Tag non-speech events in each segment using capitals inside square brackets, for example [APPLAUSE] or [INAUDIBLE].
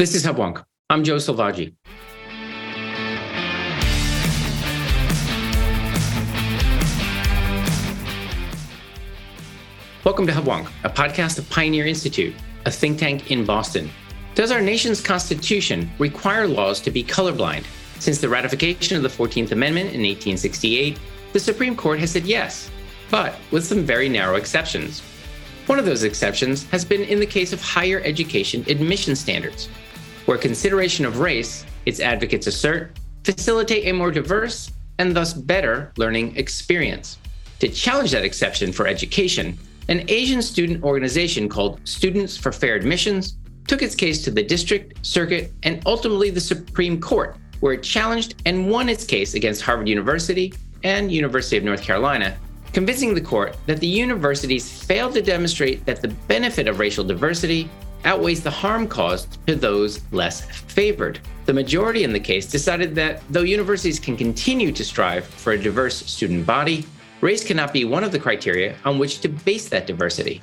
This is Hubwonk. I'm Joe Selvaggi. Welcome to Hubwonk, a podcast of Pioneer Institute, a think tank in Boston. Does our nation's Constitution require laws to be colorblind? Since the ratification of the 14th Amendment in 1868, the Supreme Court has said yes, but with some very narrow exceptions. One of those exceptions has been in the case of higher education admission standards, where consideration of race, its advocates assert, facilitate a more diverse and thus better learning experience. To challenge that exception for education, an Asian student organization called Students for Fair Admissions took its case to the district, circuit, and ultimately the Supreme Court, where it challenged and won its case against Harvard University and University of North Carolina, convincing the court that the universities failed to demonstrate that the benefit of racial diversity outweighs the harm caused to those less favored. The majority in the case decided that though universities can continue to strive for a diverse student body, race cannot be one of the criteria on which to base that diversity.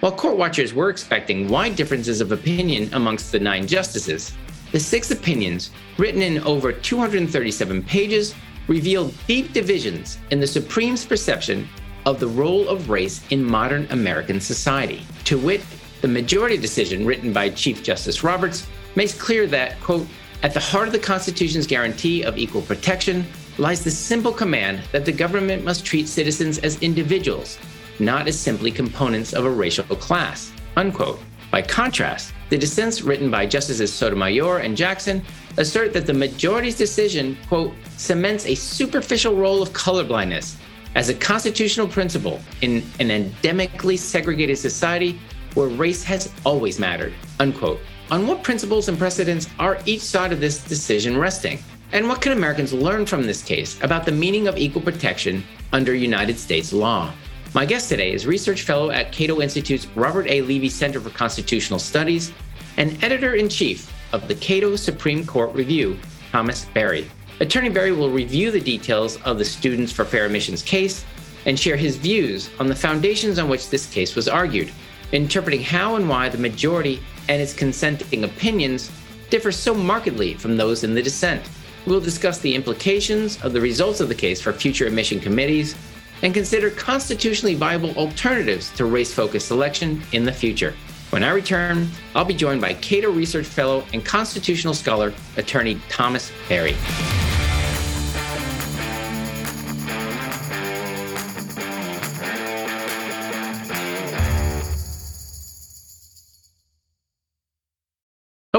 While court watchers were expecting wide differences of opinion amongst the nine justices, the six opinions, written in over 237 pages, revealed deep divisions in the Supreme's perception of the role of race in modern American society. To wit, the majority decision written by Chief Justice Roberts makes clear that, quote, at the heart of the Constitution's guarantee of equal protection lies the simple command that the government must treat citizens as individuals, not as simply components of a racial class, unquote. By contrast, the dissents written by Justices Sotomayor and Jackson assert that the majority's decision, quote, cements a superficial role of colorblindness as a constitutional principle in an endemically segregated society where race has always mattered, unquote. On what principles and precedents are each side of this decision resting? And what can Americans learn from this case about the meaning of equal protection under United States law? My guest today is research fellow at Cato Institute's Robert A. Levy Center for Constitutional Studies and editor in chief of the Cato Supreme Court Review, Thomas Berry. Attorney Berry will review the details of the Students for Fair Admissions case and share his views on the foundations on which this case was argued interpreting how and why the majority and its consenting opinions differ so markedly from those in the dissent. We'll discuss the implications of the results of the case for future admission committees and consider constitutionally viable alternatives to race focused selection in the future. When I return, I'll be joined by Cato Research Fellow and constitutional scholar, attorney Thomas Berry.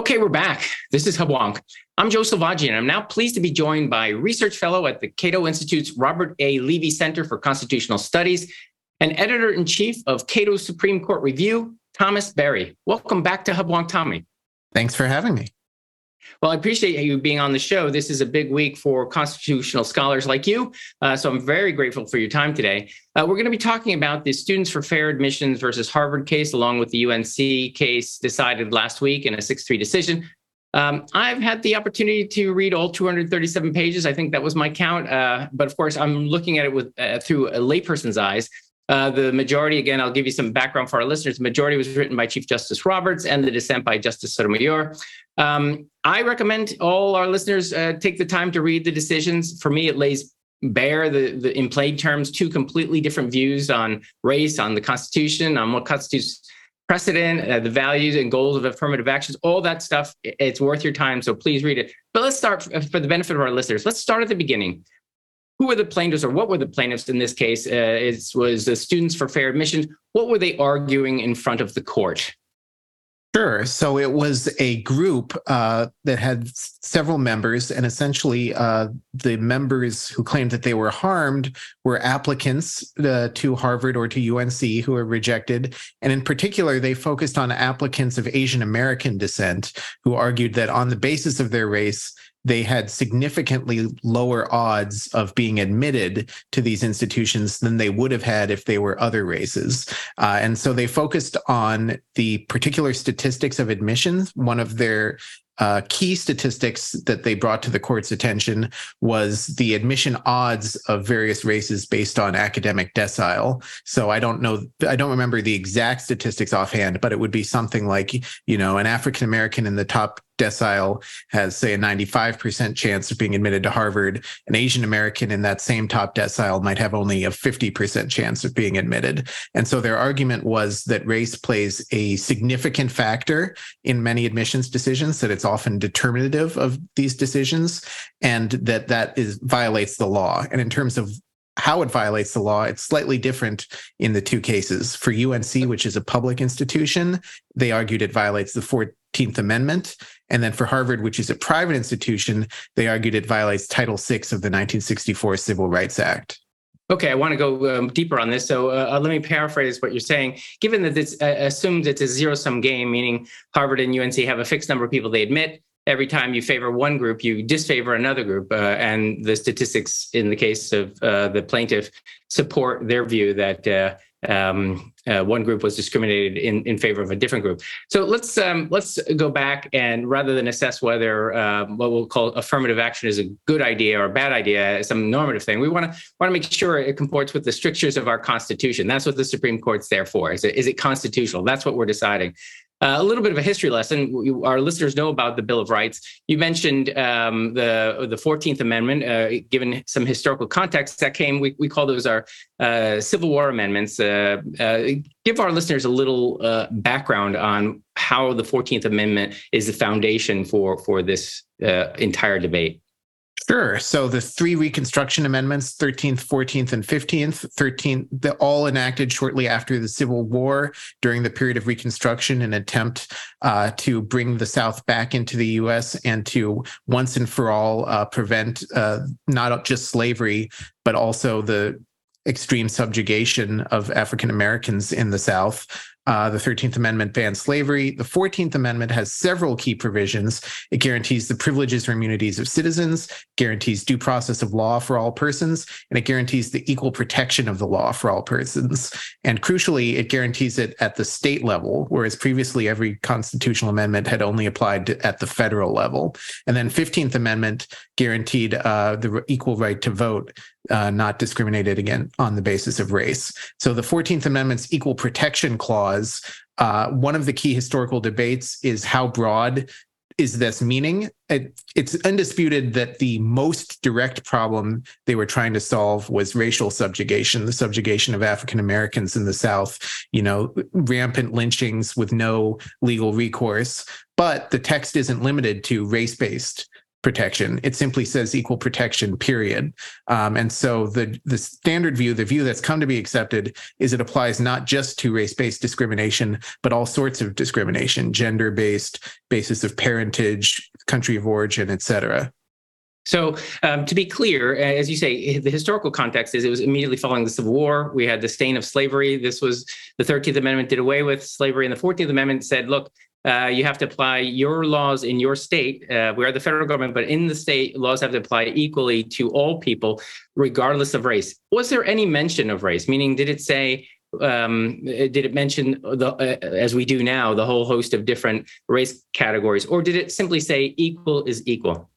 Okay, we're back. This is Hubwonk. I'm Joe Selvaggi, and I'm now pleased to be joined by research fellow at the Cato Institute's Robert A. Levy Center for Constitutional Studies and editor in chief of Cato's Supreme Court Review, Thomas Berry. Welcome back to Hubwonk, Tommy. Thanks for having me. Well, I appreciate you being on the show. This is a big week for constitutional scholars like you. Uh, so I'm very grateful for your time today. Uh, we're going to be talking about the Students for Fair Admissions versus Harvard case, along with the UNC case decided last week in a 6 3 decision. Um, I've had the opportunity to read all 237 pages. I think that was my count. Uh, but of course, I'm looking at it with uh, through a layperson's eyes. Uh, the majority, again, I'll give you some background for our listeners. The majority was written by Chief Justice Roberts and the dissent by Justice Sotomayor. Um, I recommend all our listeners uh, take the time to read the decisions. For me, it lays bare the, the in plain terms two completely different views on race, on the Constitution, on what constitutes precedent, uh, the values and goals of affirmative actions, all that stuff. It's worth your time. So please read it. But let's start for the benefit of our listeners. Let's start at the beginning who were the plaintiffs or what were the plaintiffs in this case? Uh, it was the Students for Fair Admissions. What were they arguing in front of the court? Sure. So it was a group uh, that had several members, and essentially uh, the members who claimed that they were harmed were applicants uh, to Harvard or to UNC who were rejected. And in particular, they focused on applicants of Asian American descent who argued that on the basis of their race, they had significantly lower odds of being admitted to these institutions than they would have had if they were other races. Uh, and so they focused on the particular statistics of admissions. One of their uh, key statistics that they brought to the court's attention was the admission odds of various races based on academic decile. So I don't know, I don't remember the exact statistics offhand, but it would be something like, you know, an African American in the top decile has, say, a 95% chance of being admitted to Harvard. An Asian American in that same top decile might have only a 50% chance of being admitted. And so their argument was that race plays a significant factor in many admissions decisions, that it's often determinative of these decisions, and that that is violates the law. And in terms of how it violates the law, it's slightly different in the two cases. For UNC, which is a public institution, they argued it violates the 14th Amendment. And then for Harvard, which is a private institution, they argued it violates Title VI of the 1964 Civil Rights Act. Okay, I want to go um, deeper on this. So uh, uh, let me paraphrase what you're saying. Given that it's uh, assumed it's a zero sum game, meaning Harvard and UNC have a fixed number of people they admit, every time you favor one group, you disfavor another group. Uh, and the statistics in the case of uh, the plaintiff support their view that uh, um, uh, one group was discriminated in, in favor of a different group. So let's um, let's go back and rather than assess whether uh, what we'll call affirmative action is a good idea or a bad idea, some normative thing, we want to want to make sure it comports with the strictures of our Constitution. That's what the Supreme Court's there for. Is it is it constitutional? That's what we're deciding. Uh, a little bit of a history lesson. Our listeners know about the Bill of Rights. You mentioned um, the the Fourteenth Amendment. Uh, given some historical context, that came. We, we call those our uh, Civil War amendments. Uh, uh, give our listeners a little uh, background on how the Fourteenth Amendment is the foundation for for this entire debate. Sure. So the three Reconstruction Amendments, 13th, 14th, and 15th, 13th, they all enacted shortly after the Civil War during the period of Reconstruction, an attempt uh, to bring the South back into the U.S. and to once and for all uh, prevent uh, not just slavery, but also the extreme subjugation of African Americans in the South. Uh, the 13th Amendment bans slavery. The 14th Amendment has several key provisions. It guarantees the privileges or immunities of citizens, guarantees due process of law for all persons, and it guarantees the equal protection of the law for all persons. And crucially, it guarantees it at the state level, whereas previously every constitutional amendment had only applied to, at the federal level. And then 15th Amendment guaranteed uh, the equal right to vote uh, not discriminated again on the basis of race. So the 14th Amendment's equal protection clause, uh, one of the key historical debates is how broad is this meaning? It, it's undisputed that the most direct problem they were trying to solve was racial subjugation, the subjugation of African Americans in the South, you know, rampant lynchings with no legal recourse. But the text isn't limited to race based protection. It simply says equal protection, period. Um, and so the the standard view, the view that's come to be accepted, is it applies not just to race based discrimination, but all sorts of discrimination, gender based, basis of parentage, country of origin, et cetera. So, um, to be clear, as you say, the historical context is it was immediately following the Civil War. We had the stain of slavery. This was the 13th Amendment did away with slavery, and the 14th Amendment said, look, uh, you have to apply your laws in your state. Uh, we are the federal government, but in the state, laws have to apply equally to all people, regardless of race. Was there any mention of race? Meaning, did it say, um, did it mention the, uh, as we do now, the whole host of different race categories, or did it simply say equal is equal?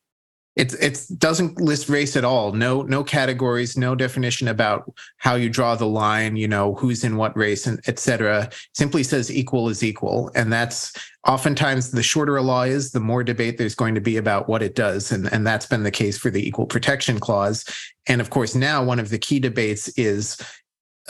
It it doesn't list race at all. No no categories, no definition about how you draw the line. You know who's in what race and etc. Simply says equal is equal, and that's oftentimes the shorter a law is, the more debate there's going to be about what it does, and and that's been the case for the equal protection clause. And of course, now one of the key debates is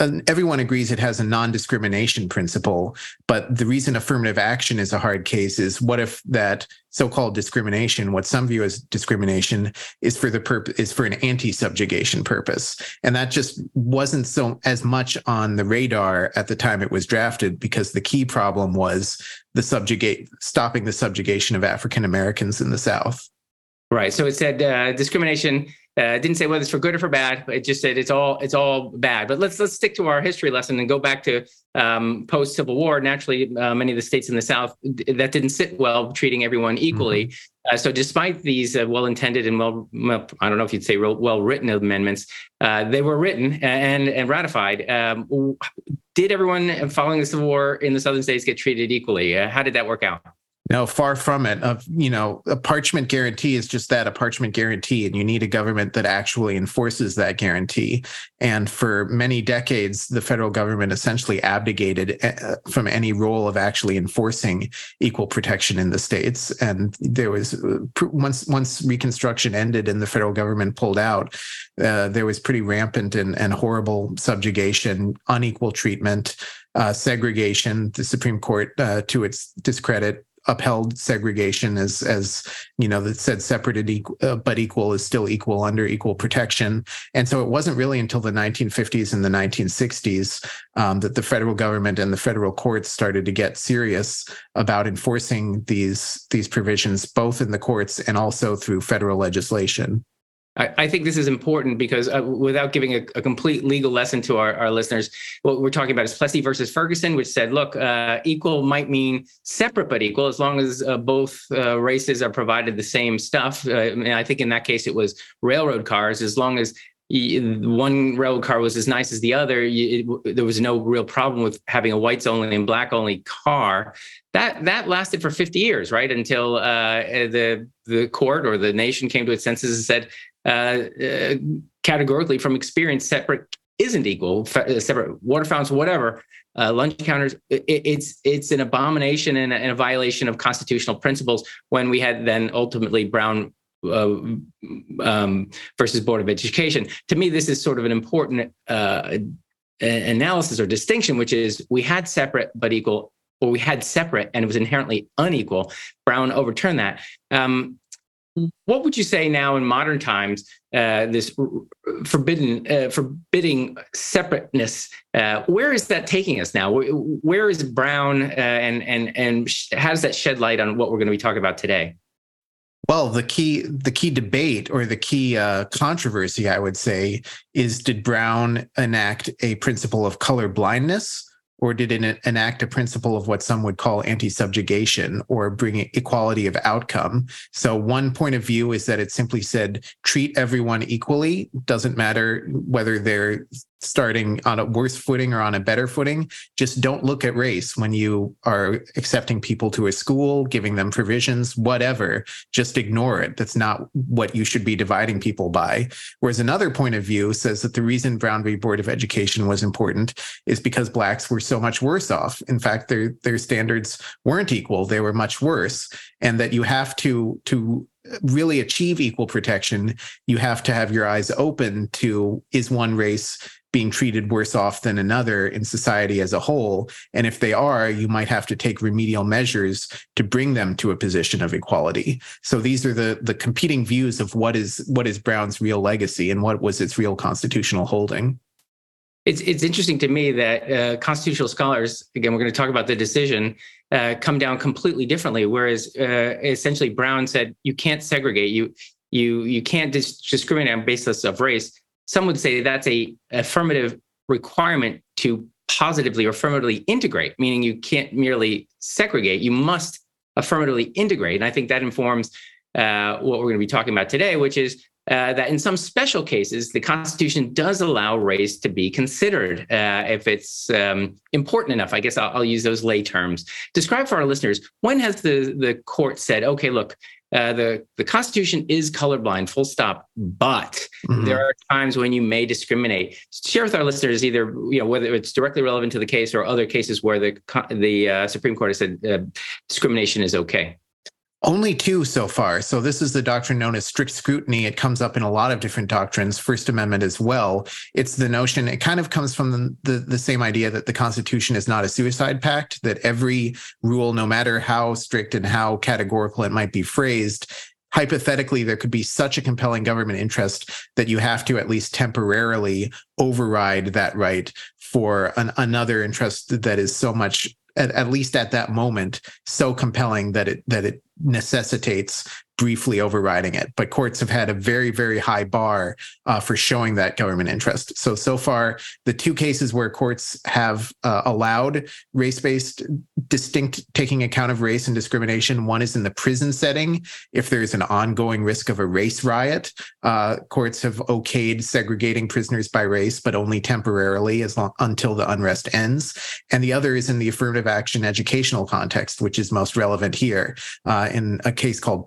everyone agrees it has a non-discrimination principle but the reason affirmative action is a hard case is what if that so-called discrimination what some view as discrimination is for the purpose is for an anti-subjugation purpose. And that just wasn't so as much on the radar at the time it was drafted because the key problem was the subjugate stopping the subjugation of african americans in the south. Right. So it said uh, discrimination uh, didn't say whether it's for good or for bad. It just said it's all it's all bad. But let's let's stick to our history lesson and go back to um, post Civil War. Naturally, uh, many of the states in the South that didn't sit well, treating everyone equally. Mm-hmm. Uh, so, despite these uh, well-intended and well, I don't know if you'd say well-written amendments, uh, they were written and and ratified. Um, did everyone following the Civil War in the Southern states get treated equally? Uh, how did that work out? No, far from it. Of you know, a parchment guarantee is just that a parchment guarantee, and you need a government that actually enforces that guarantee. And for many decades, the federal government essentially abdicated uh, from any role of actually enforcing equal protection in the states. And there was uh, once once Reconstruction ended and the federal government pulled out, uh, there was pretty rampant and, and horrible subjugation, unequal treatment. Uh, segregation. The Supreme Court, uh, to its discredit, upheld segregation as as you know that said separated equal, uh, but equal is still equal under equal protection. And so it wasn't really until the 1950s and the 1960s um, that the federal government and the federal courts started to get serious about enforcing these these provisions both in the courts and also through federal legislation I, I think this is important because uh, without giving a, a, complete legal lesson to our, our listeners, what we're talking about is Plessy versus Ferguson, which said, look, uh, equal might mean separate but equal as long as uh, both uh, races are provided the same stuff. Uh, and I think in that case, it was railroad cars, as long as one railroad car was as nice as the other. It, there was no real problem with having a whites only and black only car. That that lasted for 50 years, right? Until uh, the the court or the nation came to its senses and said, uh, uh, categorically from experience, separate isn't equal. Uh, separate water fountains, whatever. Uh, lunch counters. It, it's it's an abomination and a, and a, violation of constitutional principles. When we had then ultimately Brown uh, um, versus Board of Education. To me, this is sort of an important uh, analysis or distinction, which is we had separate but equal, or we had separate and it was inherently unequal. Brown overturned that. Um, what would you say now in modern times uh, this forbidden uh, forbidding separateness uh, where is that taking us now where is brown uh, and and and how does that shed light on what we're going to be talking about today well the key the key debate or the key uh, controversy i would say is did brown enact a principle of color blindness? Or did it enact a principle of what some would call anti-subjugation or bringing equality of outcome? So one point of view is that it simply said treat everyone equally. Doesn't matter whether they're starting on a worse footing or on a better footing. Just don't look at race when you are accepting people to a school, giving them provisions, whatever. Just ignore it. That's not what you should be dividing people by. Whereas another point of view says that the reason Brown v. Board of Education was important is because blacks were so much worse off. In fact, their their standards weren't equal; they were much worse, and that you have to to really achieve equal protection, you have to have your eyes open to is one race being treated worse off than another in society as a whole? And if they are, you might have to take remedial measures to bring them to a position of equality. So these are the the competing views of what is what is Brown's real legacy and what was its real constitutional holding. It's it's interesting to me that uh, constitutional scholars, again, we're going to talk about the decision, uh, come down completely differently. Whereas uh, essentially Brown said you can't segregate, you you you can't dis- discriminate on basis of race. Some would say that's a affirmative requirement to positively or affirmatively integrate, meaning you can't merely segregate. You must affirmatively integrate, and I think that informs uh, what we're going to be talking about today, which is uh, that in some special cases, the Constitution does allow race to be considered uh, if it's um, important enough. I guess I'll, I'll, use those lay terms. Describe for our listeners when has the, the court said, okay, look, uh, the, the Constitution is colorblind, full stop, but mm-hmm. there are times when you may discriminate. Share with our listeners either you know whether it's directly relevant to the case or other cases where the, the uh, Supreme Court has said uh, discrimination is okay. Only two so far. So this is the doctrine known as strict scrutiny. It comes up in a lot of different doctrines, First Amendment as well. It's the notion, it kind of comes from the, the, the, same idea that the Constitution is not a suicide pact, that every rule, no matter how strict and how categorical it might be phrased, hypothetically there could be such a compelling government interest that you have to at least temporarily override that right for an, another interest that is so much at, at least at that moment so compelling that it that it necessitates briefly overriding it. But courts have had a very, very high bar uh, for showing that government interest. So, so far, the two cases where courts have uh, allowed race based distinct taking account of race and discrimination one is in the prison setting. If there's an ongoing risk of a race riot, uh, courts have okayed segregating prisoners by race, but only temporarily as long until the unrest ends. And the other is in the affirmative action educational context, which is most relevant here. Uh, in a case called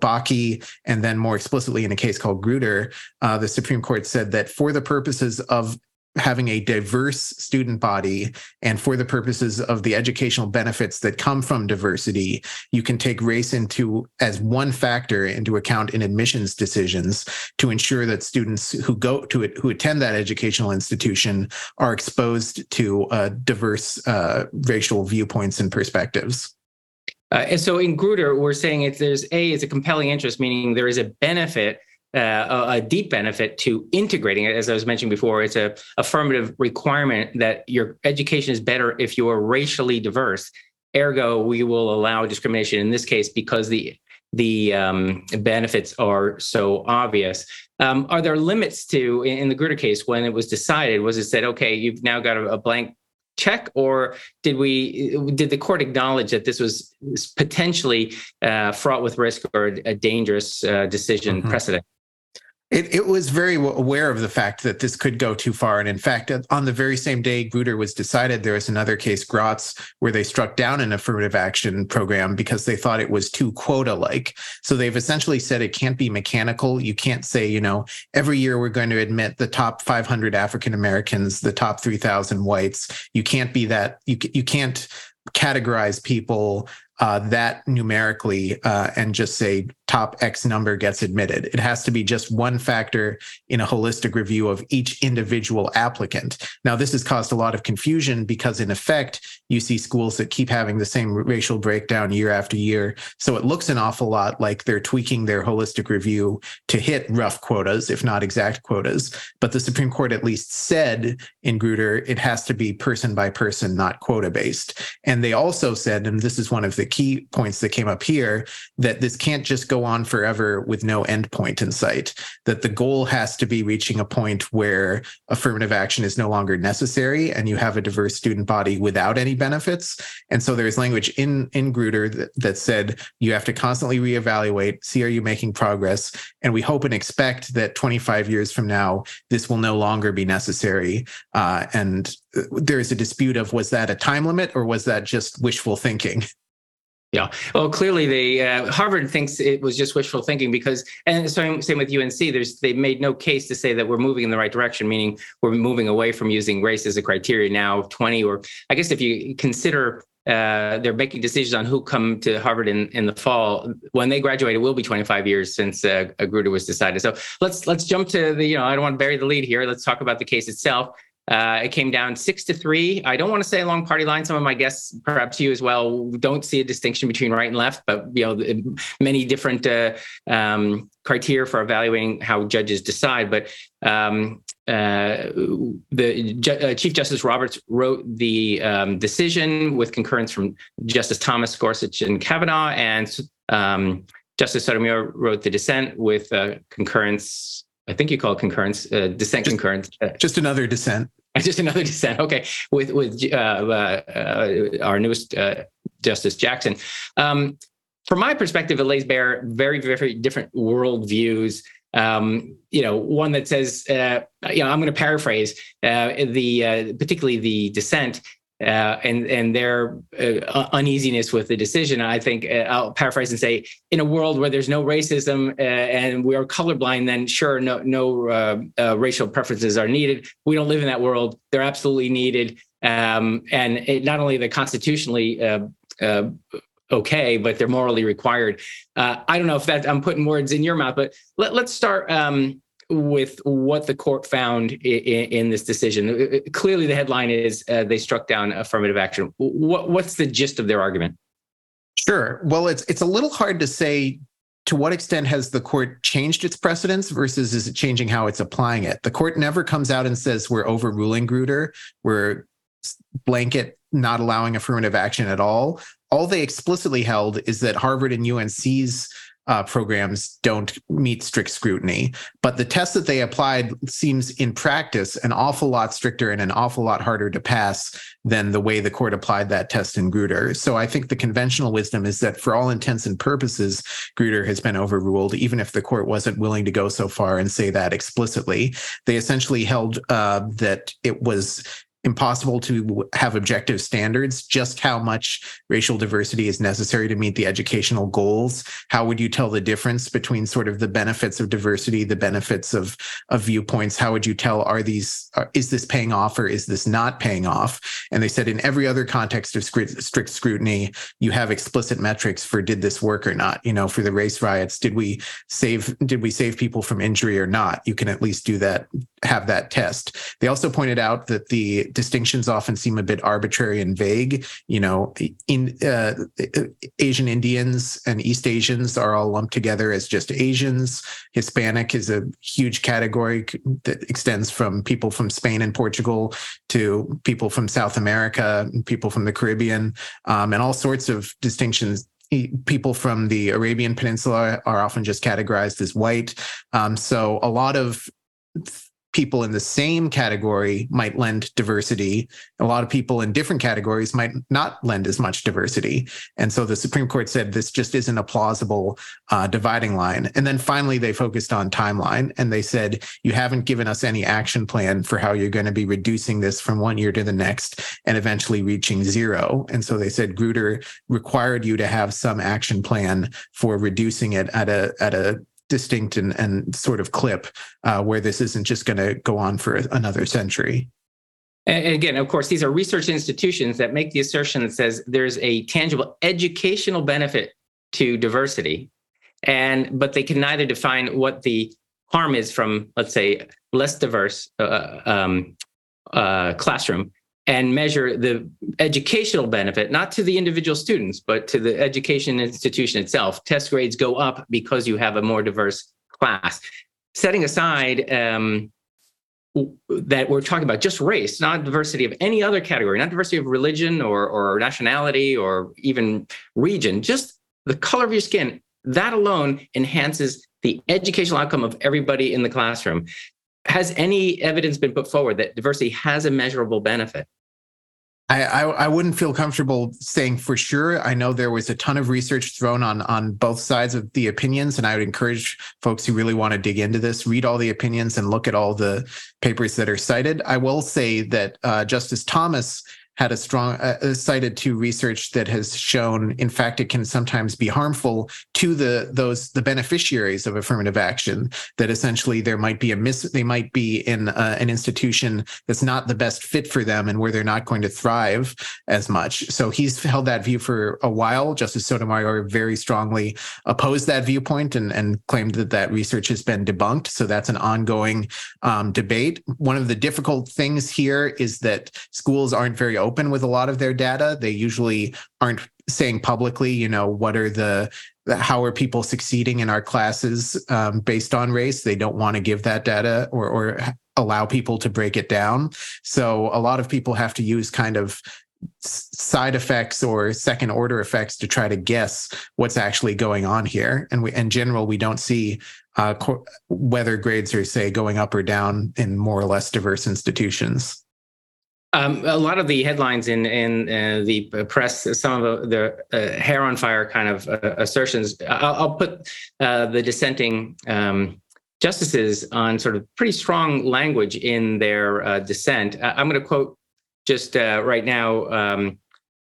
And then more explicitly in a case called Grutter, uh, the Supreme Court said that for the purposes of having a diverse student body and for the purposes of the educational benefits that come from diversity you can take race into as one factor into account in admissions decisions to ensure that students who go to it who attend that educational institution are exposed to uh, diverse uh, racial viewpoints and perspectives uh, and so in Grutter, we're saying if there's a is a compelling interest, meaning there is a benefit, uh, a, deep benefit to integrating it. As I was mentioning before, it's a affirmative requirement that your education is better if you are racially diverse. Ergo, we will allow discrimination in this case because the the um, benefits are so obvious. Um, are there limits to in the Grutter case when it was decided? Was it said, okay, you've now got a, a blank check, or did we did the court acknowledge that this was potentially uh, fraught with risk or a dangerous uh, decision mm-hmm. precedent? It, it was very aware of the fact that this could go too far. And in fact, uh, on the very same day Grutter was decided, there was another case, Gratz, where they struck down an affirmative action program because they thought it was too quota like. So they've essentially said it can't be mechanical. You can't say, you know, every year we're going to admit the top 500 African Americans, the top 3,000 whites. You can't be that, you, you can't categorize people uh, that numerically uh, and just say top X number gets admitted. It has to be just one factor in a holistic review of each individual applicant. Now, this has caused a lot of confusion because, in effect, you see schools that keep having the same racial breakdown year after year. So it looks an awful lot like they're tweaking their holistic review to hit rough quotas, if not exact quotas. But the Supreme Court at least said in Grutter it has to be person by person, not quota based. And they also said, and this is one of the key points that came up here, that this can't just go on forever with no endpoint in sight. That the goal has to be reaching a point where affirmative action is no longer necessary and you have a diverse student body without any benefits. And so there's language in, in Grutter that, that said you have to constantly reevaluate, see are you making progress? And we hope and expect that 25 years from now, this will no longer be necessary. Uh, and uh, there is a dispute of was that a time limit or was that just wishful thinking? Yeah. Well, clearly, the uh, Harvard thinks it was just wishful thinking because, and same same with UNC. There's they made no case to say that we're moving in the right direction, meaning we're moving away from using race as a criteria now. Twenty, or I guess if you consider uh, they're making decisions on who come to Harvard in, in the fall. When they graduate, it will be 25 years since uh, Grutter was decided. So let's let's jump to the. You know, I don't want to bury the lead here. Let's talk about the case itself. Uh, it came down six to three. I don't want to say along party lines. Some of my guests, perhaps you as well, don't see a distinction between right and left, but you know, many different uh, um, criteria for evaluating how judges decide. But um, uh, the uh, Chief Justice Roberts wrote the um, decision with concurrence from Justice Thomas, Gorsuch, and Kavanaugh, and um, Justice Sotomayor wrote the dissent with uh, concurrence I think you call it concurrence, uh, dissent just, concurrence. Just another dissent. [LAUGHS] Just another dissent. Okay, with with uh, uh, our newest uh, Justice Jackson. Um, from my perspective, it lays bare very very different world views. Um, you know, one that says, uh, you know, I'm going to paraphrase uh, the particularly the dissent uh, and and their uh, uneasiness with the decision. I think uh, I'll paraphrase and say, in a world where there's no racism uh, and we are colorblind, then sure, no no uh, uh, racial preferences are needed. We don't live in that world; they're absolutely needed. Um, and it, not only the constitutionally okay, but they're morally required. I don't know if that I'm putting words in your mouth, but let, us start. Um, with what the court found in, in this decision. Uh, uh, clearly, the headline is uh, they struck down affirmative action. What, what's the gist of their argument? Sure. Well, it's it's a little hard to say to what extent has the court changed its precedents versus is it changing how it's applying it? The court never comes out and says we're overruling Grutter, we're blanket not allowing affirmative action at all. all they explicitly held is that Harvard and UNC's uh, programs don't meet strict scrutiny. But the test that they applied seems in practice an awful lot stricter and an awful lot harder to pass than the way the court applied that test in Grutter. So I think the conventional wisdom is that for all intents and purposes, Grutter has been overruled, even if the court wasn't willing to go so far and say that explicitly. They essentially held uh, that it was impossible to have objective standards just how much racial diversity is necessary to meet the educational goals. How would you tell the difference between sort of the benefits of diversity the benefits of of viewpoints? How would you tell are these are, is this paying off or is this not paying off? And they said in every other context of strict scrutiny you have explicit metrics for did this work or not? You know for the race riots did we save did we save people from injury or not? You can at least do that have that test they also pointed out that the distinctions often seem a bit arbitrary and vague. You know, in uh, Asian Indians and East Asians are all lumped together as just Asians. Hispanic is a huge category that extends from people from Spain and Portugal to people from South America, people from the Caribbean, um, and all sorts of distinctions people from the Arabian Peninsula are often just categorized as white. Um, so a lot of people in the same category might lend diversity. A lot of people in different categories might not lend as much diversity. And so the Supreme Court said this just isn't a plausible uh, dividing line. And then finally, they focused on timeline and they said, you haven't given us any action plan for how you're going to be reducing this from one year to the next and eventually reaching zero. And so they said Grutter required you to have some action plan for reducing it at a at a distinct and, and sort of clip uh, where this isn't just going to go on for another century. And again, of course, these are research institutions that make the assertion that says there's a tangible educational benefit to diversity, and but they can neither define what the harm is from, let's say, less diverse uh, um, uh, classroom, and measure the educational benefit, not to the individual students, but to the education institution itself. Test grades go up because you have a more diverse class. Setting aside um, that we're talking about just race, not diversity of any other category, not diversity of religion or, or nationality or even region, just the color of your skin, that alone enhances the educational outcome of everybody in the classroom. Has any evidence been put forward that diversity has a measurable benefit? I, I, I wouldn't feel comfortable saying for sure. I know there was a ton of research thrown on on both sides of the opinions, and I would encourage folks who really want to dig into this read all the opinions and look at all the papers that are cited. I will say that uh, Justice Thomas had a strong uh, uh, cited to research that has shown in fact it can sometimes be harmful to the those the beneficiaries of affirmative action that essentially there might be a miss they might be in uh, an institution that's not the best fit for them and where they're not going to thrive as much. So he's held that view for a while. Justice sotomayor very strongly opposed that viewpoint and and claimed that that research has been debunked. So that's an ongoing um, debate. One of the difficult things here is that schools aren't very with a lot of their data. They usually aren't saying publicly, you know, what are the how are people succeeding in our classes um, based on race? They don't want to give that data or, or allow people to break it down. So a lot of people have to use kind of side effects or second order effects to try to guess what's actually going on here. And we, in general, we don't see uh, whether grades are say going up or down in more or less diverse institutions. Um, a lot of the headlines in in uh, the press, some of the, the uh, hair on fire kind of uh, assertions. I'll, I'll put uh, the dissenting um, justices on sort of pretty strong language in their uh, dissent. I'm going to quote just uh, right now um,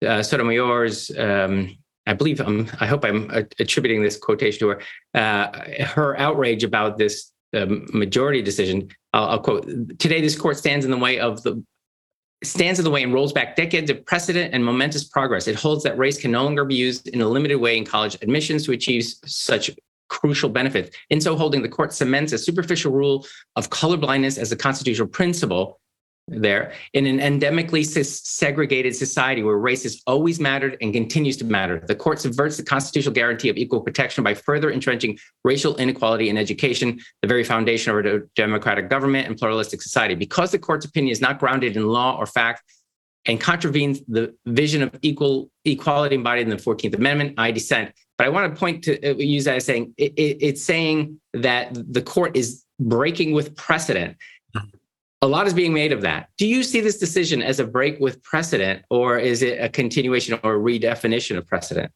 Sotomayor's. Um, I believe I'm, I hope I'm attributing this quotation to her. her outrage about this um, majority decision. I'll, I'll quote: "Today, this court stands in the way of the stands in the way and rolls back decades of precedent and momentous progress. It holds that race can no longer be used in a limited way in college admissions to achieve such crucial benefits. In so holding, the court cements a superficial rule of colorblindness as a constitutional principle there in an endemically segregated society where race has always mattered and continues to matter. The court subverts the constitutional guarantee of equal protection by further entrenching racial inequality in education, the very foundation of a democratic government and pluralistic society. Because the court's opinion is not grounded in law or fact, and contravenes the vision of equal equality embodied in the 14th Amendment. I dissent. But I want to point to uh, use that as saying it, it, it's saying that the court is breaking with precedent. A lot is being made of that. Do you see this decision as a break with precedent, or is it a continuation or a redefinition of precedent?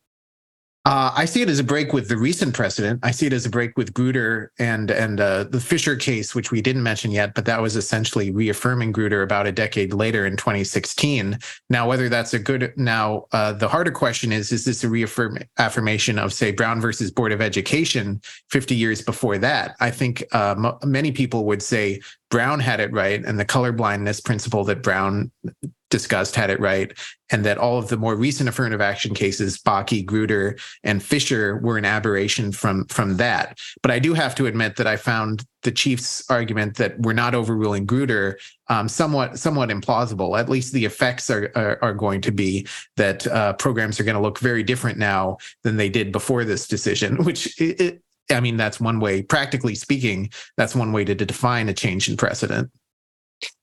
Uh, I see it as a break with the recent precedent. I see it as a break with Grutter and and uh, the Fisher case, which we didn't mention yet, but that was essentially reaffirming Grutter about a decade later in 2016. Now, whether that's a good now, uh, the harder question is: Is this a reaffirmation of, say, Brown versus Board of Education 50 years before that? I think uh, m- many people would say Brown had it right, and the colorblindness principle that Brown discussed had it right, and that all of the more recent affirmative action cases, Bakke, Grutter, and Fisher, were an aberration from from that. But I do have to admit that I found the chief's argument that we're not overruling Grutter um, somewhat somewhat implausible. At least the effects are are, are going to be that uh, programs are going to look very different now than they did before this decision, [LAUGHS] which it, I mean, that's one way, practically speaking, that's one way to define a change in precedent.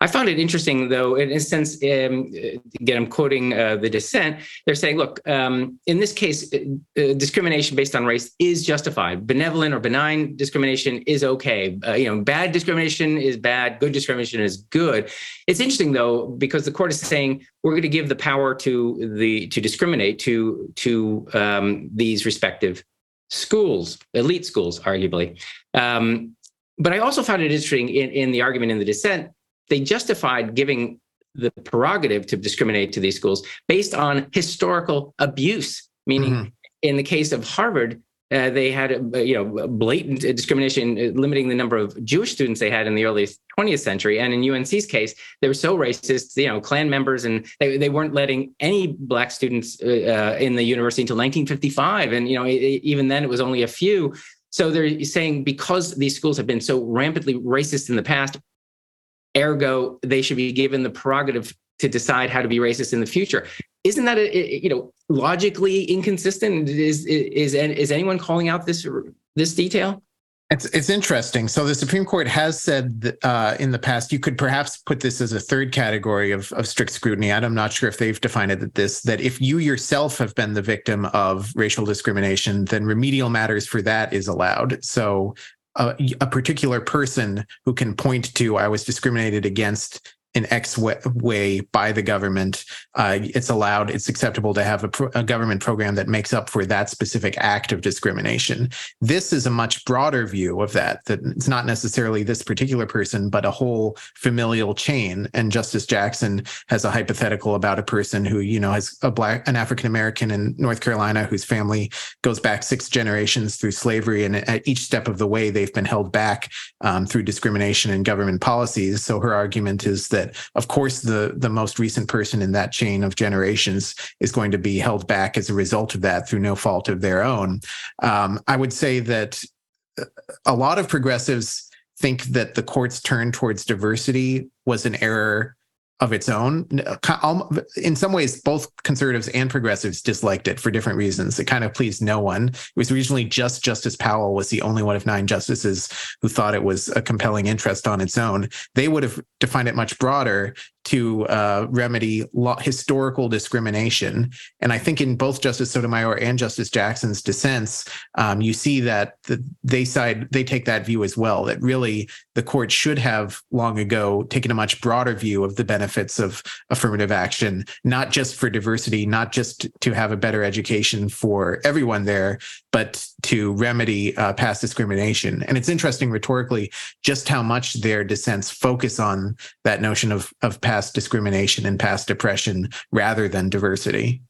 I found it interesting, though, in a sense, um, again, I'm quoting uh, the dissent. They're saying, look, um, in this case, uh, uh, discrimination based on race is justified. Benevolent or benign discrimination is okay. Uh, you know, bad discrimination is bad. Good discrimination is good. It's interesting, though, because the court is saying we're going to give the power to the to discriminate to to um, these respective schools, elite schools, arguably. Um, but I also found it interesting in, in the argument in the dissent they justified giving the prerogative to discriminate to these schools based on historical abuse, meaning mm-hmm. in the case of Harvard, uh, they had you know blatant discrimination uh, limiting the number of Jewish students they had in the early 20th century. And in UNC's case they were so racist you know Klan members and they, they weren't letting any black students uh, uh in the university until 1955 and you know it, even then it was only a few. So they're saying because these schools have been so rampantly racist in the past ergo they should be given the prerogative to decide how to be racist in the future isn't that a, you know logically inconsistent is is is anyone calling out this this detail it's it's interesting. So the Supreme Court has said that, uh, in the past you could perhaps put this as a third category of, of strict scrutiny. And I'm not sure if they've defined it that this that if you yourself have been the victim of racial discrimination, then remedial matters for that is allowed. So a, a, particular person who can point to I was discriminated against in X way by the government, uh, it's allowed, it's acceptable to have a, pro- a, government program that makes up for that specific act of discrimination. This is a much broader view of that, that it's not necessarily this particular person, but a whole familial chain. And Justice Jackson has a hypothetical about a person who, you know, has a black, an African American in North Carolina whose family goes back six generations through slavery. And at each step of the way, they've been held back um, through discrimination and government policies. So her argument is that that of course the the most recent person in that chain of generations is going to be held back as a result of that through no fault of their own. Um, I would say that a lot of progressives think that the court's turn towards diversity was an error of its own. Uh, in some ways, both conservatives and progressives disliked it for different reasons. It kind of pleased no one. It was originally just Justice Powell was the only one of nine justices who thought it was a compelling interest on its own. They would have defined it much broader to uh, remedy law, historical discrimination. And I think in both Justice Sotomayor and Justice Jackson's dissents, um, you see that the, they side they take that view as well. That really the court should have long ago taken a much broader view of the benefits of affirmative action, not just for diversity, not just to have a better education for everyone there, but to remedy uh, past discrimination. And it's interesting rhetorically just how much their dissents focus on that notion of of past discrimination and past oppression rather than diversity.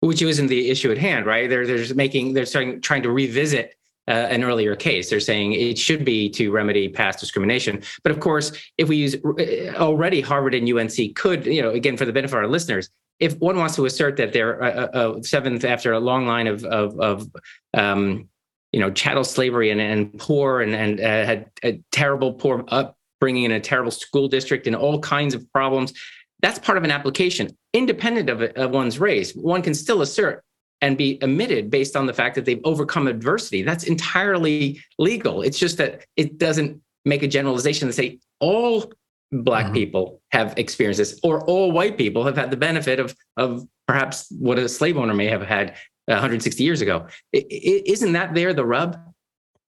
Which isn't the issue at hand, right? They're they're making they're starting trying to revisit uh, an earlier case. They're saying it should be to remedy past discrimination. But of course, if we use uh, already Harvard and UNC could, you know, again for the benefit of our listeners, if one wants to assert that they're a, uh, a uh, seventh after a long line of of, of um, you know chattel slavery and, and poor and and uh, had terrible poor upbringing in a terrible school district and all kinds of problems that's part of an application independent of, of one's race one can still assert and be admitted based on the fact that they've overcome adversity that's entirely legal it's just that it doesn't make a generalization and say all black mm-hmm. people have experienced this, or all white people have had the benefit of of perhaps what a slave owner may have had 160 years ago. Isn't that there the rub?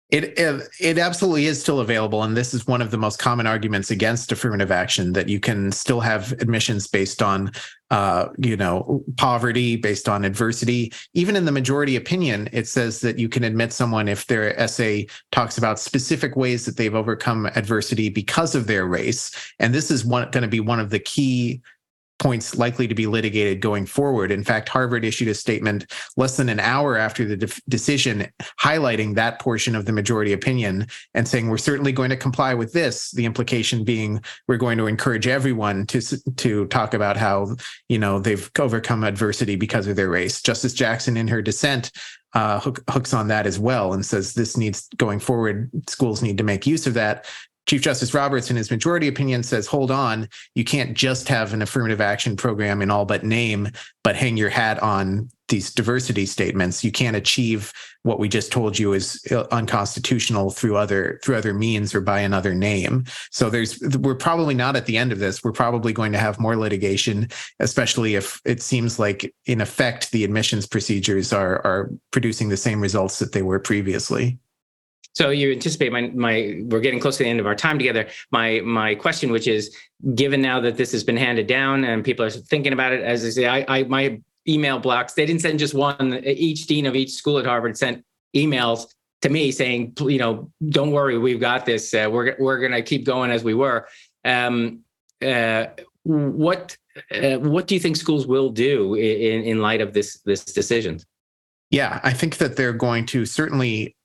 It, it, it absolutely is still available, and this is one of the most common arguments against affirmative action that you can still have admissions based on, uh, you know, poverty, based on adversity. Even in the majority opinion, it says that you can admit someone if their essay talks about specific ways that they've overcome adversity because of their race, and this is one going to be one of the key points likely to be litigated going forward. In fact, Harvard issued a statement less than an hour after the de- decision highlighting that portion of the majority opinion and saying we're certainly going to comply with this, the implication being we're going to encourage everyone to to talk about how, you know, they've overcome adversity because of their race. Justice Jackson in her dissent uh, hook, hooks on that as well and says this needs going forward schools need to make use of that Chief Justice Roberts, in his majority opinion, says, hold on, you can't just have an affirmative action program in all but name, but hang your hat on these diversity statements. You can't achieve what we just told you is uh, unconstitutional through other through other means or by another name. So there's we're probably not at the end of this. We're probably going to have more litigation, especially if it seems like in effect the admissions procedures are are producing the same results that they were previously. So you anticipate my my we're getting close to the end of our time together. My my question, which is, given now that this has been handed down and people are thinking about it, as I say, I, I my email blocks they didn't send just one. Each dean of each school at Harvard sent emails to me saying, you know, don't worry, we've got this. Uh, we're we're gonna keep going as we were. Um, uh, what uh, what do you think schools will do in in light of this this decision? Yeah, I think that they're going to certainly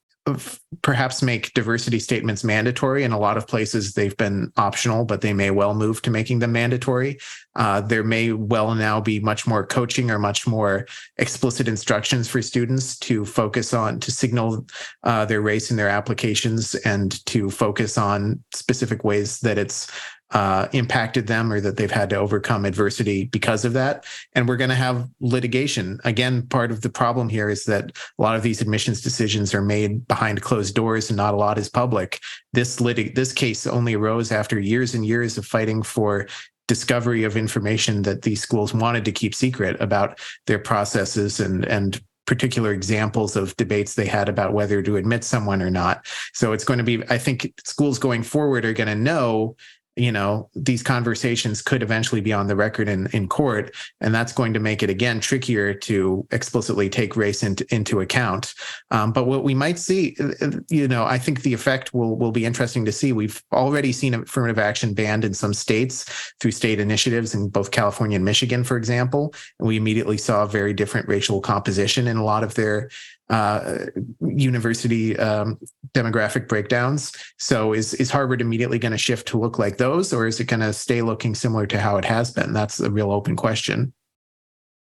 perhaps make diversity statements mandatory. In a lot of places, they've been optional, but they may well move to making them mandatory. Uh, there may well now be much more coaching or much more explicit instructions for students to focus on, to signal uh, their race in their applications and to focus on specific ways that it's uh, impacted them or that they've had to overcome adversity because of that. And we're going to have litigation. Again, part of the problem here is that a lot of these admissions decisions are made behind closed doors and not a lot is public. This litig- this case only arose after years and years of fighting for discovery of information that these schools wanted to keep secret about their processes and and particular examples of debates they had about whether to admit someone or not. So it's going to be, I think schools going forward are going to know you know these conversations could eventually be on the record in, in court and that's going to make it again trickier to explicitly take race into, into account. Um, but what we might see uh, you know i think the effect will will be interesting to see. We've already seen affirmative action banned in some states through state initiatives in both california and michigan for example. And we immediately saw a very different racial composition in a lot of their uh, university um, demographic breakdowns. So is is Harvard immediately going to shift to look like those, or is it going to stay looking similar to how it has been? That's a real open question.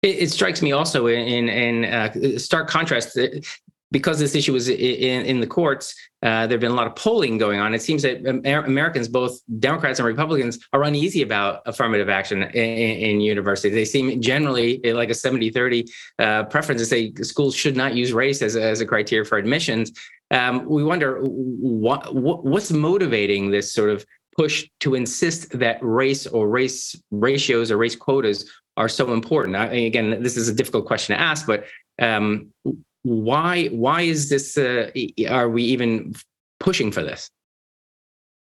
It, it strikes me also in in uh, stark contrast because this issue was in, in the courts, uh, there have been a lot of polling going on. It seems that Americans, both Democrats and Republicans, are uneasy about affirmative action in, in universities. They seem generally like a 70 30 uh, preference to say schools should not use race as, as a criteria for admissions. Um, we wonder what, what, what's motivating this sort of push to insist that race or race ratios or race quotas are so important. I, again, this is a difficult question to ask, but um, why why is this uh, are we even pushing for this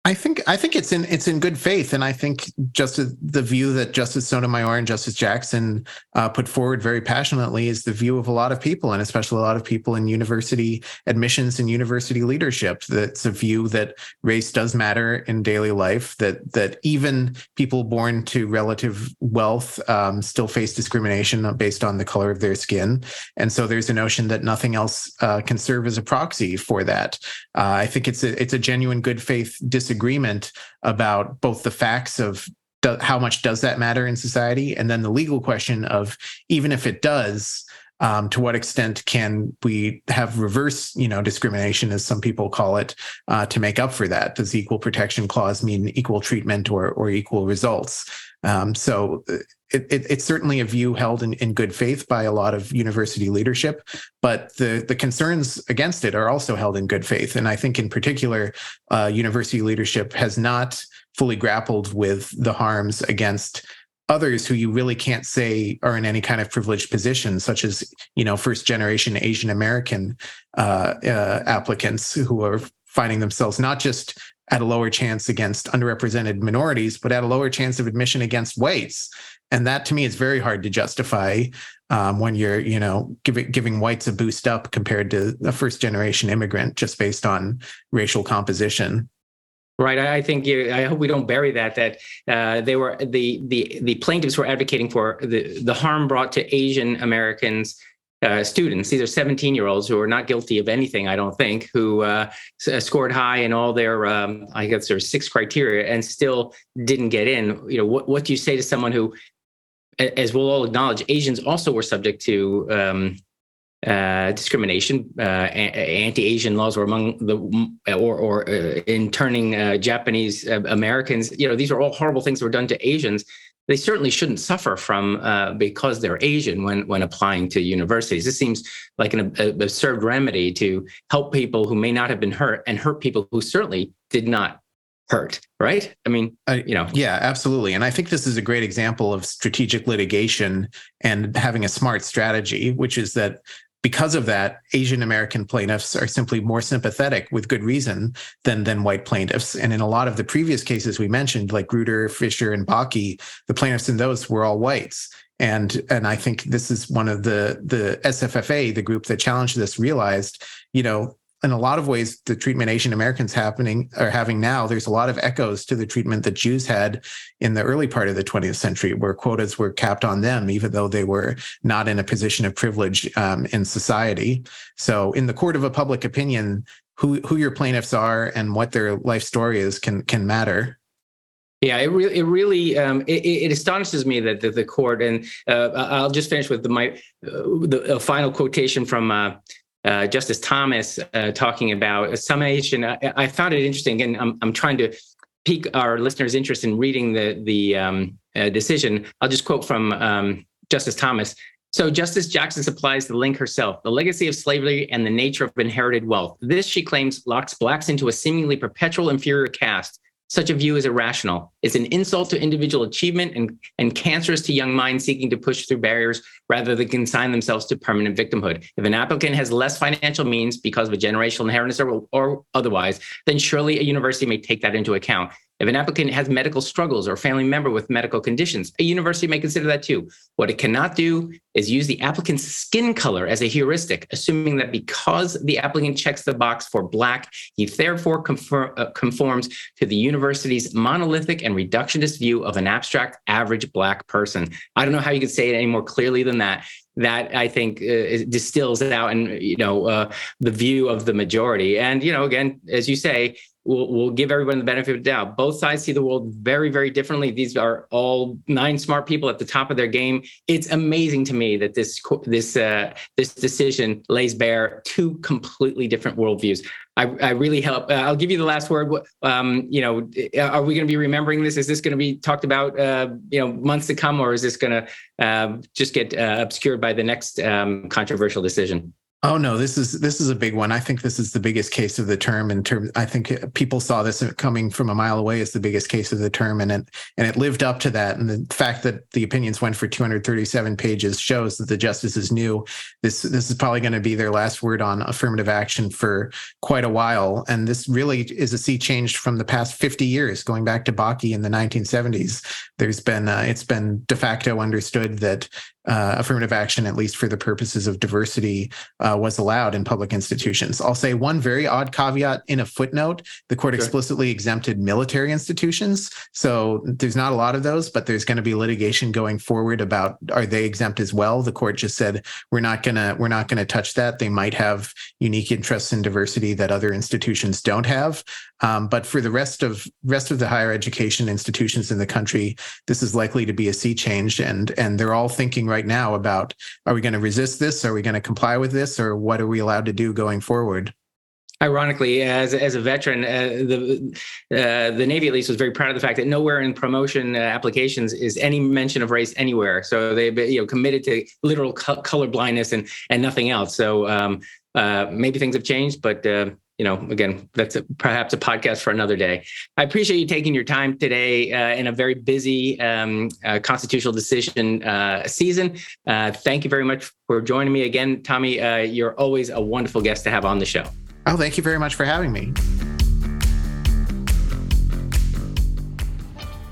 I think I think it's in it's in good faith, and I think just the view that Justice Sotomayor and Justice Jackson uh, put forward very passionately is the view of a lot of people, and especially a lot of people in university admissions and university leadership. That's a view that race does matter in daily life. That that even people born to relative wealth um, still face discrimination based on the color of their skin, and so there's a notion that nothing else uh, can serve as a proxy for that. Uh, I think it's a it's a genuine good faith disagreement disagreement about both the facts of do, how much does that matter in society and then the legal question of even if it does Um, to what extent can we have reverse, you know, discrimination, as some people call it, uh, to make up for that? Does the equal protection clause mean equal treatment or or equal results? Um, so uh, it, it, it's certainly a view held in, in good faith by a lot of university leadership, but the, the concerns against it are also held in good faith. And I think, in particular, uh, university leadership has not fully grappled with the harms against others who you really can't say are in any kind of privileged position, such as you know first generation Asian American uh, uh, applicants who are finding themselves not just at a lower chance against underrepresented minorities, but at a lower chance of admission against whites. And that to me is very hard to justify um, when you're, you know, giving giving whites a boost up compared to a first generation immigrant just based on racial composition. Right. I think you, I hope we don't bury that. That uh, they were the the the plaintiffs were advocating for the the harm brought to Asian Americans uh, students. These are 17 year olds who are not guilty of anything, I don't think, who uh, uh, scored high in all their, um, I guess there's six criteria and still didn't get in. You know, what, what do you say to someone who, as we'll all acknowledge, Asians also were subject to um, uh, discrimination. Uh, anti-Asian laws were among the, or, or uh, in turning uh, Japanese Americans. You know, these are all horrible things that were done to Asians they certainly shouldn't suffer from uh, because they're Asian when when applying to universities. This seems like an absurd remedy to help people who may not have been hurt and hurt people who certainly did not hurt. Right? I mean, you know. Yeah, absolutely. And I think this is a great example of strategic litigation and having a smart strategy, which is that because of that, Asian American plaintiffs are simply more sympathetic with good reason than than white plaintiffs. And in a lot of the previous cases we mentioned, like Grutter, Fisher, and Bakke, the plaintiffs in those were all whites. And and I think this is one of the the SFFA, the group that challenged this, realized, you know, in a lot of ways, the treatment Asian Americans happening are having now, there's a lot of echoes to the treatment that Jews had in the early part of the 20th century, where quotas were capped on them, even though they were not in a position of privilege um, in society. So, in the court of a public opinion, who who your plaintiffs are and what their life story is can can matter. Yeah, it really, it really, um, it, it, astonishes me that the, the court, and uh, I'll just finish with the, my uh, the final quotation from uh, uh, Justice Thomas uh, talking about summation. I, I, found it interesting, and I'm, I'm trying to pique our listeners' interest in reading the the um, uh, decision. I'll just quote from um, Justice Thomas. So Justice Jackson supplies the link herself, the legacy of slavery and the nature of inherited wealth. This, she claims, locks blacks into a seemingly perpetual inferior caste such a view is irrational. It's an insult to individual achievement and, and cancerous to young minds seeking to push through barriers rather than consign themselves to permanent victimhood. If an applicant has less financial means because of a generational inheritance or, or otherwise, then surely a university may take that into account. If an applicant has medical struggles or a family member with medical conditions, a university may consider that too. What it cannot do is use the applicant's skin color as a heuristic, assuming that because the applicant checks the box for Black, he therefore conform, uh, conforms to the university's monolithic and reductionist view of an abstract average Black person. I don't know how you could say it any more clearly than that that I think uh, distills out and you know uh, the view of the majority. And you know, again, as you say, we'll, we'll give everyone the benefit of the doubt. Both sides see the world very, very differently. These are all nine smart people at the top of their game. It's amazing to me that this this uh, this decision lays bare two completely different worldviews. I, I really help. Uh, I'll give you the last word. Um, you know, are we going to be remembering this? Is this going to be talked about, uh, you know, months to come, or is this going to uh, just get uh, obscured by the next um, controversial decision? Oh no, this is this is a big one. I think this is the biggest case of the term in terms. I think people saw this coming from a mile away as the biggest case of the term, and it and it lived up to that. And the fact that the opinions went for 237 pages shows that the justices knew this this is probably going to be their last word on affirmative action for quite a while. And this really is a sea change from the past 50 years, going back to Bakke in the 1970s. There's been uh, it's been de facto understood that uh, affirmative action, at least for the purposes of diversity, uh, uh, was allowed in public institutions. I'll say one very odd caveat in a footnote the court explicitly exempted military institutions. So there's not a lot of those, but there's going to be litigation going forward about are they exempt as well? The court just said we're not going to we're not going to touch that. They might have unique interests in diversity that other institutions don't have. Um, but for the rest of rest of the higher education institutions in the country, this is likely to be a sea change, and and they're all thinking right now about are we going to resist this? Are we going to comply with this, or what are we allowed to do going forward? Ironically, as as a veteran, uh, the uh, the Navy at least was very proud of the fact that nowhere in promotion uh, applications is any mention of race anywhere. So they you know committed to literal co- color blindness and and nothing else. So um, uh, maybe things have changed, but uh, you know, again, that's a, perhaps a podcast for another day. I appreciate you taking your time today uh, in a very busy um, uh, constitutional decision uh, season. Uh, thank you very much for joining me again, Tommy. Uh, you're always a wonderful guest to have on the show. Oh, thank you very much for having me.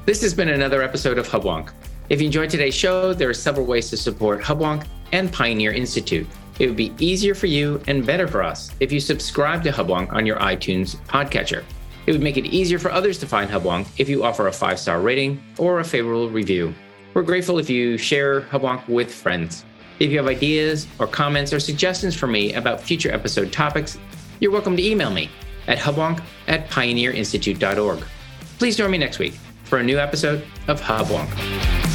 This has been another episode of Hubwonk. If you enjoyed today's show, there are several ways to support Hubwonk and Pioneer Institute. It would be easier for you and better for us if you subscribe to Hubwonk on your iTunes podcatcher. It would make it easier for others to find Hubwonk if you offer a five star rating or a favorable review. We're grateful if you share Hubwonk with friends. If you have ideas or comments or suggestions for me about future episode topics, you're welcome to email me at hubwonk at pioneerinstitute.org. Please join me next week for a new episode of Hubwonk.